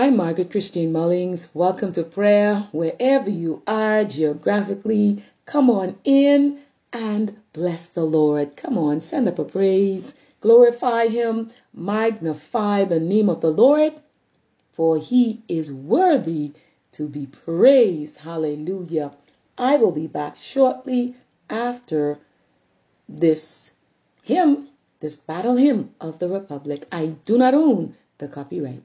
I'm Margaret Christine Mullings. Welcome to prayer wherever you are geographically. Come on in and bless the Lord. Come on, send up a praise. Glorify him. Magnify the name of the Lord, for he is worthy to be praised. Hallelujah. I will be back shortly after this hymn, this battle hymn of the Republic. I do not own the copyright.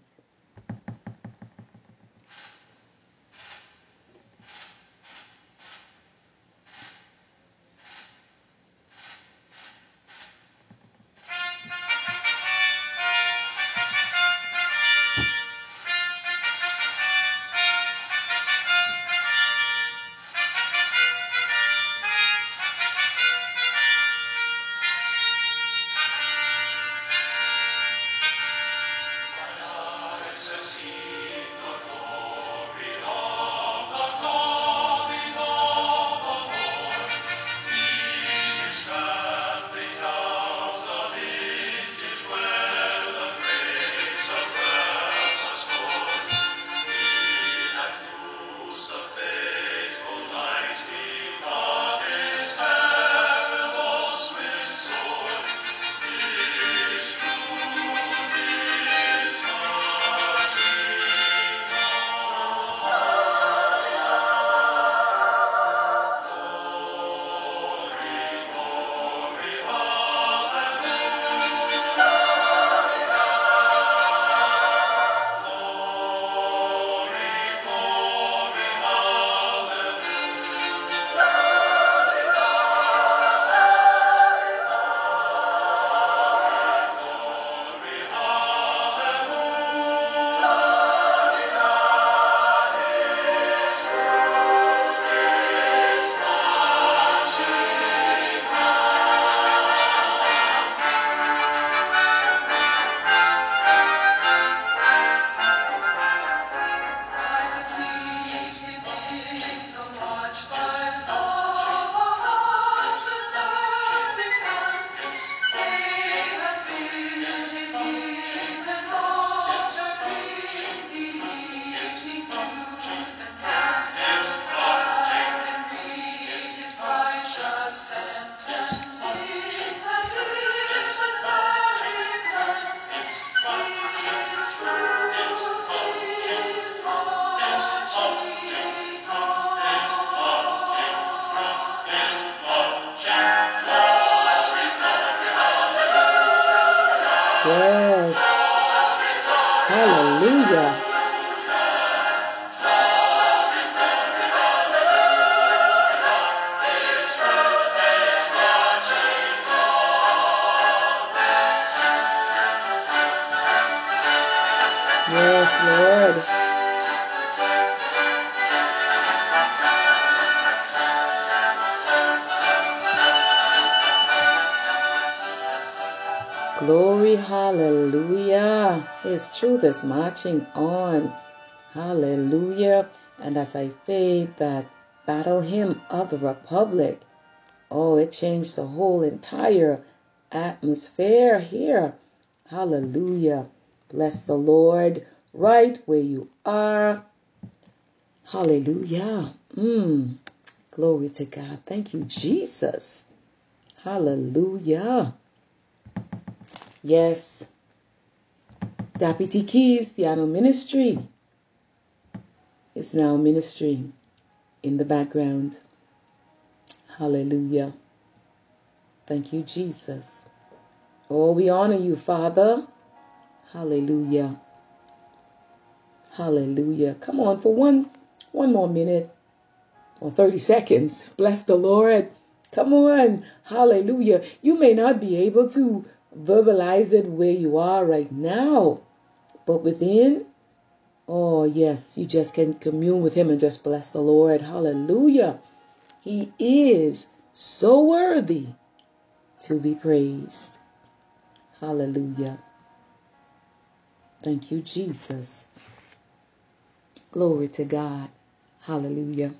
Hallelujah. His truth is marching on. Hallelujah. And as I fade that battle hymn of the Republic, oh, it changed the whole entire atmosphere here. Hallelujah. Bless the Lord right where you are. Hallelujah. Mm. Glory to God. Thank you, Jesus. Hallelujah. Yes. Deputy Keys Piano Ministry is now ministering in the background. Hallelujah. Thank you, Jesus. Oh, we honor you, Father. Hallelujah. Hallelujah. Come on for one one more minute or 30 seconds. Bless the Lord. Come on. Hallelujah. You may not be able to verbalize it where you are right now, but within, oh, yes, you just can commune with Him and just bless the Lord. Hallelujah. He is so worthy to be praised. Hallelujah. Thank you, Jesus. Glory to God. Hallelujah.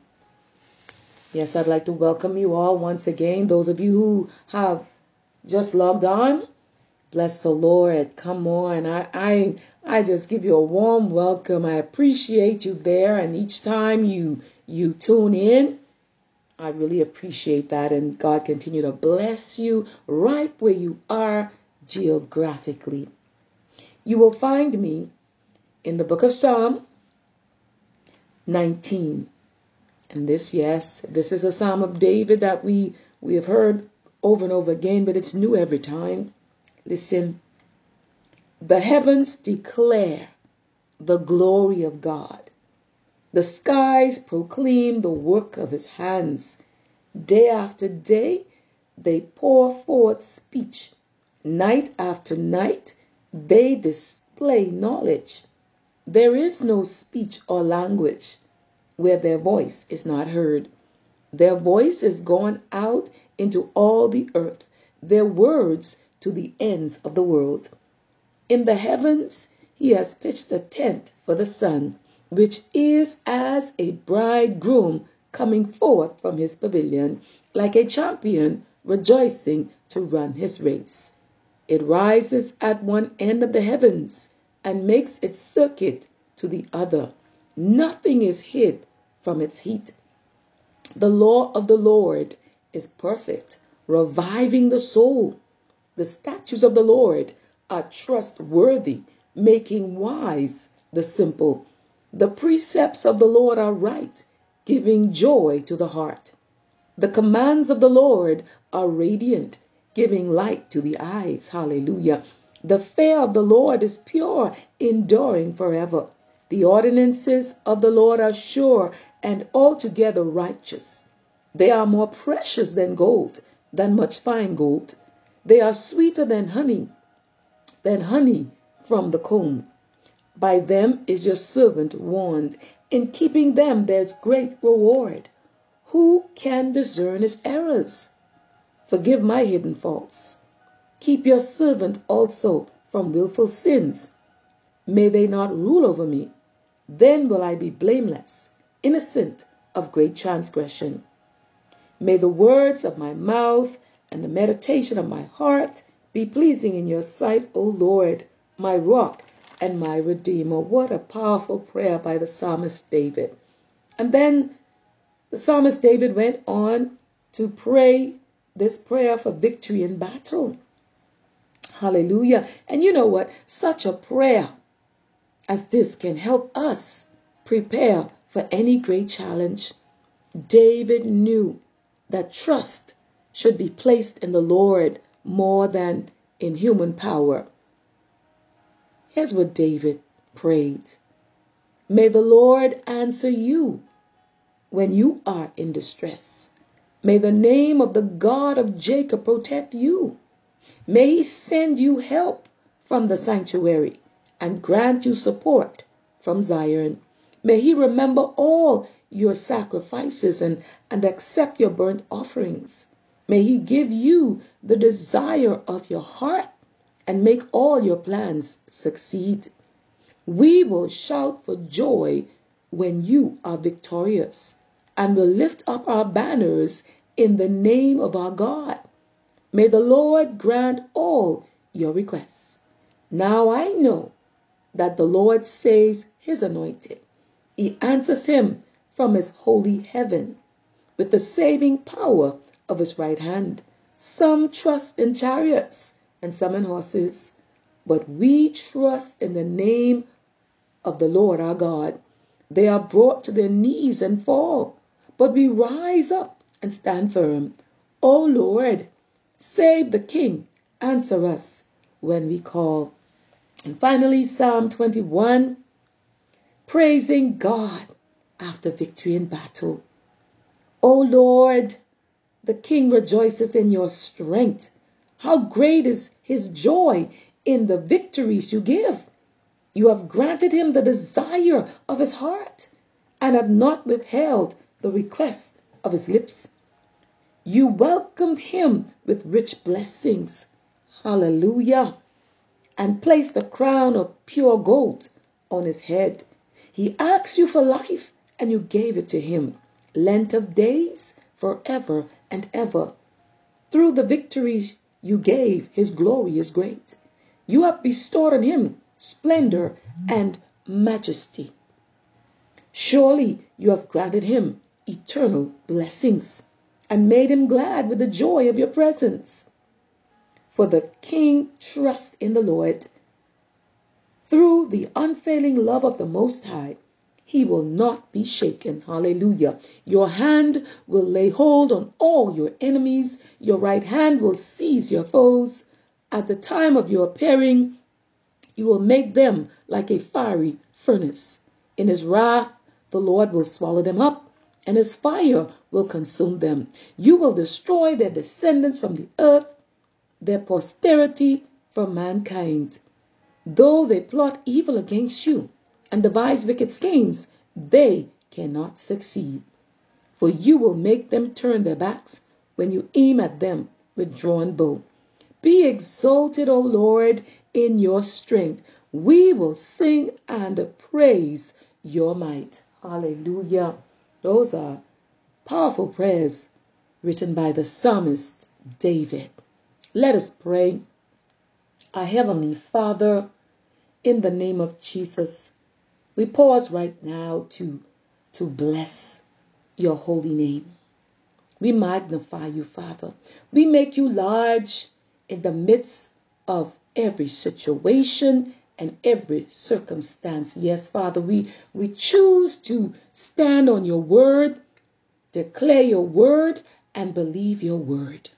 Yes, I'd like to welcome you all once again. Those of you who have just logged on, bless the Lord. Come on. I, I I just give you a warm welcome. I appreciate you there, and each time you you tune in, I really appreciate that. And God continue to bless you right where you are geographically. You will find me in the book of Psalm 19. And this, yes, this is a Psalm of David that we, we have heard over and over again, but it's new every time. Listen. The heavens declare the glory of God. The skies proclaim the work of his hands. Day after day, they pour forth speech. Night after night, they display knowledge. There is no speech or language where their voice is not heard. Their voice is gone out into all the earth, their words to the ends of the world. In the heavens he has pitched a tent for the sun, which is as a bridegroom coming forth from his pavilion, like a champion rejoicing to run his race. It rises at one end of the heavens and makes its circuit to the other. Nothing is hid from its heat. The law of the Lord is perfect, reviving the soul. The statutes of the Lord are trustworthy, making wise the simple. The precepts of the Lord are right, giving joy to the heart. The commands of the Lord are radiant, giving light to the eyes. Hallelujah. The fear of the Lord is pure, enduring forever. The ordinances of the Lord are sure and altogether righteous. They are more precious than gold, than much fine gold. They are sweeter than honey, than honey from the comb. By them is your servant warned. In keeping them there's great reward. Who can discern his errors? Forgive my hidden faults. Keep your servant also from wilful sins. May they not rule over me. Then will I be blameless, innocent of great transgression. May the words of my mouth and the meditation of my heart be pleasing in your sight, O Lord, my rock and my redeemer. What a powerful prayer by the psalmist David. And then the psalmist David went on to pray this prayer for victory in battle. Hallelujah. And you know what? Such a prayer as this can help us prepare for any great challenge. David knew that trust should be placed in the Lord more than in human power. Here's what David prayed May the Lord answer you when you are in distress. May the name of the God of Jacob protect you. May he send you help from the sanctuary and grant you support from Zion. May he remember all your sacrifices and, and accept your burnt offerings. May he give you the desire of your heart and make all your plans succeed. We will shout for joy when you are victorious and will lift up our banners in the name of our God. May the Lord grant all your requests. Now I know that the Lord saves his anointed. He answers him from his holy heaven with the saving power of his right hand. Some trust in chariots and some in horses, but we trust in the name of the Lord our God. They are brought to their knees and fall, but we rise up and stand firm. O Lord, save the King, answer us when we call. And finally, Psalm 21, praising God after victory in battle. O Lord, the King rejoices in your strength. How great is his joy in the victories you give. You have granted him the desire of his heart and have not withheld the request of his lips. You welcomed him with rich blessings. Hallelujah. And placed a crown of pure gold on his head. He asked you for life and you gave it to him. Length of days forever and ever. Through the victories you gave, his glory is great. You have bestowed on him splendor, and majesty. Surely you have granted him eternal blessings and made him glad with the joy of your presence. For the king trusts in the Lord. Through the unfailing love of the Most High, he will not be shaken. Hallelujah. Your hand will lay hold on all your enemies. Your right hand will seize your foes. At the time of your appearing, you will make them like a fiery furnace. In his wrath, the Lord will swallow them up, and his fire will consume them. You will destroy their descendants from the earth, their posterity from mankind. Though they plot evil against you and devise wicked schemes, they cannot succeed. For you will make them turn their backs when you aim at them with drawn bow. Be exalted, O Lord, in your strength. We will sing and praise your might. Hallelujah. Those are powerful prayers written by the psalmist David. Let us pray. Our Heavenly Father, in the name of Jesus, we pause right now to, to bless your holy name. We magnify you, Father. We make you large in the midst of every situation and every circumstance. Yes, Father, we, we choose to stand on your word, declare your word, and believe your word.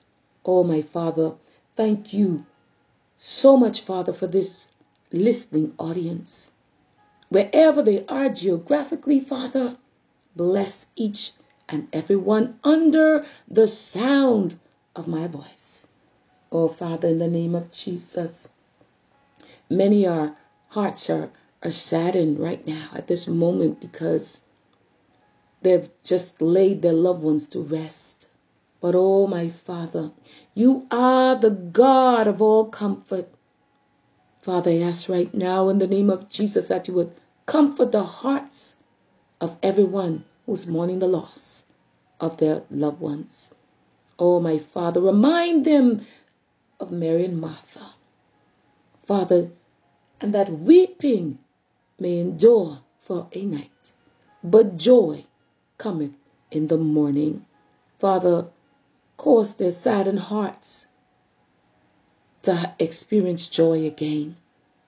Oh, my Father, thank you so much, Father, for this listening audience. Wherever they are geographically, Father, bless each and everyone under the sound of my voice. Oh, Father, in the name of Jesus, Many are hearts are, are saddened right now at this moment because they've just laid their loved ones to rest. But oh, my Father, you are the God of all comfort. Father, I ask right now in the name of Jesus that you would comfort the hearts of everyone who's mourning the loss of their loved ones. Oh, my Father, remind them of Mary and Martha. Father, and that weeping may endure for a night, but joy cometh in the morning. Father, cause their saddened hearts to experience joy again.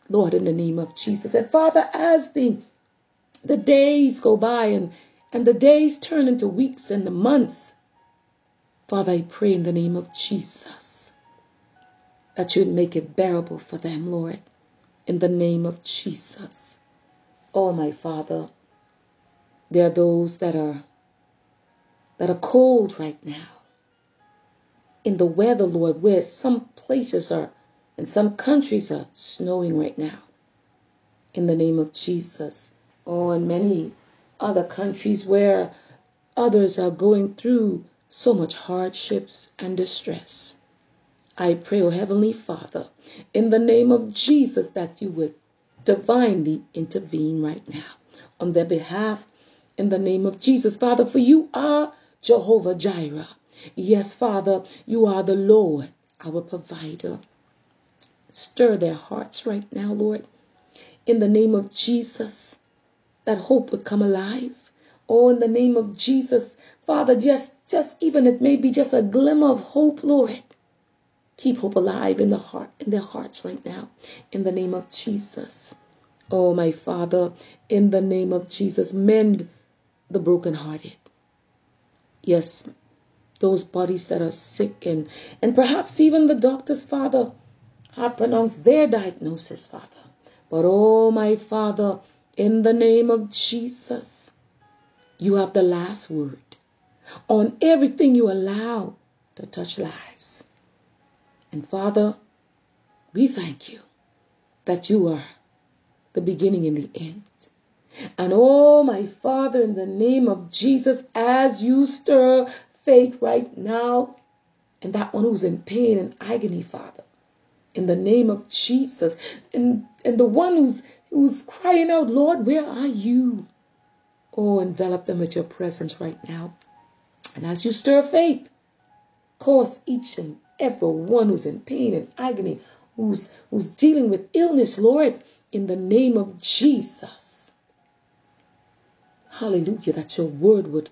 Lord, in the name of Jesus. And Father, as the, the days go by and, and the days turn into weeks and the months, Father, I pray in the name of Jesus that you'd make it bearable for them, Lord in the name of Jesus. Oh, my Father, there are those that are that are cold right now. In the weather, Lord, where some places are and some countries are snowing right now. In the name of Jesus. Oh, and many other countries where others are going through so much hardships and distress. I pray, oh Heavenly Father, in the name of Jesus, that you would divinely intervene right now on their behalf in the name of Jesus. Father, for you are Jehovah Jireh. Yes, Father, you are the Lord, our provider. Stir their hearts right now, Lord, in the name of Jesus, that hope would come alive. Oh, in the name of Jesus, Father, just, just even it may be just a glimmer of hope, Lord. Keep hope alive in the heart in their hearts right now. In the name of Jesus. Oh my Father, in the name of Jesus, mend the brokenhearted. Yes, those bodies that are sick and, and perhaps even the doctors, Father, have pronounced their diagnosis, Father. But oh my Father, in the name of Jesus, you have the last word on everything you allow to touch lives. And Father, we thank you that you are the beginning and the end. And oh, my Father, in the name of Jesus, as you stir faith right now, and that one who's in pain and agony, Father, in the name of Jesus, and, and the one who's who's crying out, Lord, where are you? Oh, envelop them with your presence right now. And as you stir faith, cause each and every one who's in pain and agony, who's who's dealing with illness, Lord, in the name of Jesus. Hallelujah, that your word would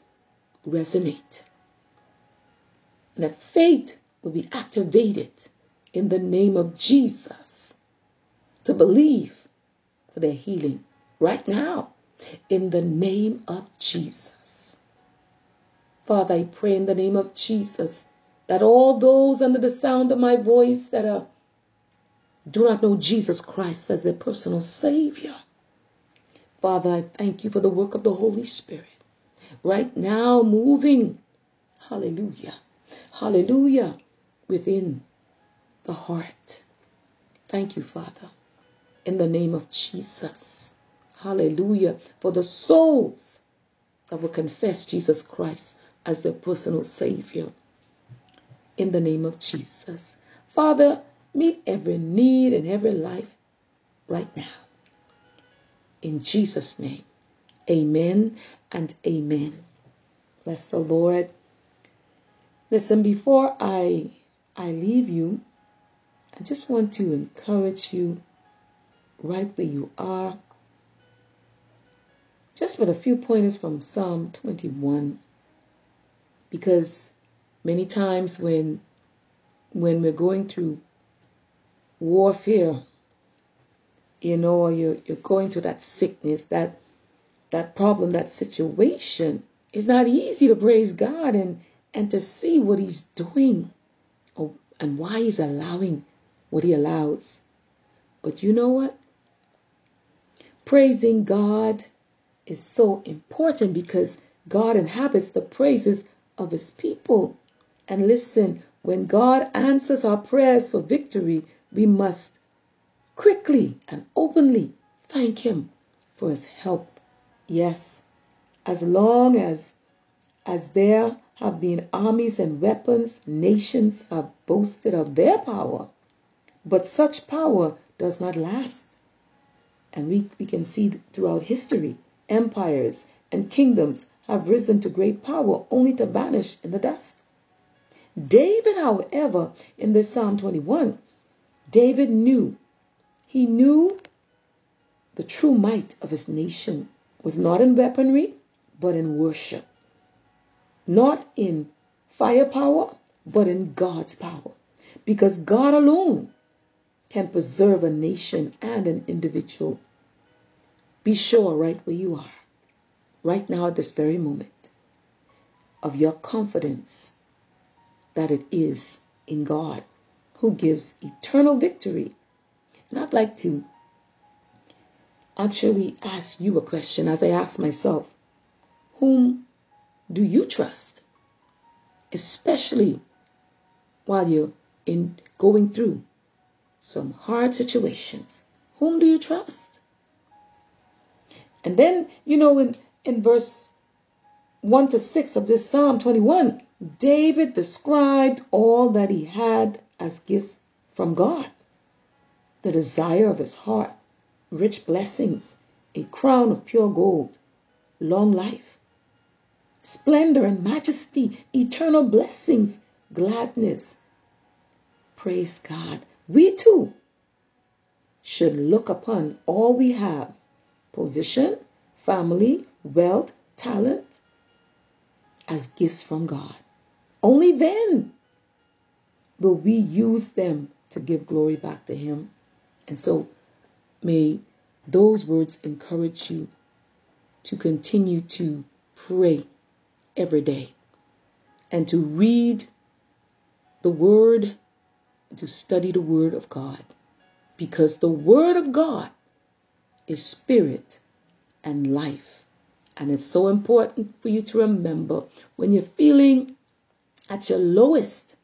resonate. And that faith will be activated in the name of Jesus to believe for their healing right now in the name of Jesus. Father, I pray in the name of Jesus that all those under the sound of my voice that are do not know Jesus Christ as their personal Savior. Father, I thank you for the work of the Holy Spirit right now moving, hallelujah, hallelujah, within the heart. Thank you, Father, in the name of Jesus. Hallelujah. For the souls that will confess Jesus Christ as their personal Savior. In the name of Jesus. Father, meet every need in every life right now. In Jesus' name. Amen and amen. Bless the Lord. Listen, before I I leave you, I just want to encourage you right where you are. Just with a few pointers from Psalm 21 because many times when when we're going through warfare you know you're, you're going through that sickness that that problem that situation it's not easy to praise God and and to see what he's doing or, and why he's allowing what he allows but you know what praising God is so important because God inhabits the praises of his people. And listen, when God answers our prayers for victory, we must quickly and openly thank him for his help. Yes, as long as as there have been armies and weapons, nations have boasted of their power. But such power does not last. And we, we can see throughout history empires, and kingdoms have risen to great power only to vanish in the dust. David, however, in this Psalm 21, David knew, he knew the true might of his nation was not in weaponry, but in worship. Not in firepower, but in God's power. Because God alone can preserve a nation and an individual be sure right where you are, right now at this very moment, of your confidence that it is in God who gives eternal victory. And I'd like to actually ask you a question as I ask myself Whom do you trust? Especially while you're in going through some hard situations. Whom do you trust? And then, you know, in, in verse 1 to 6 of this Psalm 21, David described all that he had as gifts from God the desire of his heart, rich blessings, a crown of pure gold, long life, splendor and majesty, eternal blessings, gladness. Praise God. We too should look upon all we have position, family, wealth, talent as gifts from God. Only then will we use them to give glory back to Him. And so may those words encourage you to continue to pray every day and to read the Word, to study the Word of God. Because the Word of God is spirit and life. And it's so important for you to remember when you're feeling at your lowest,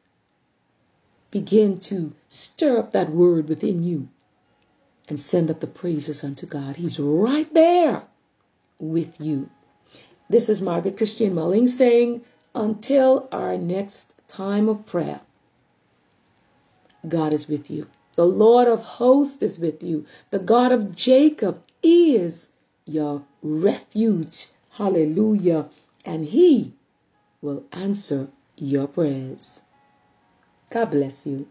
begin to stir up that word within you and send up the praises unto God. He's right there with you. This is Margaret Christian Mulling saying, until our next time of prayer, God is with you. The Lord of hosts is with you. The God of Jacob is your refuge. Hallelujah. And he will answer your prayers. God bless you.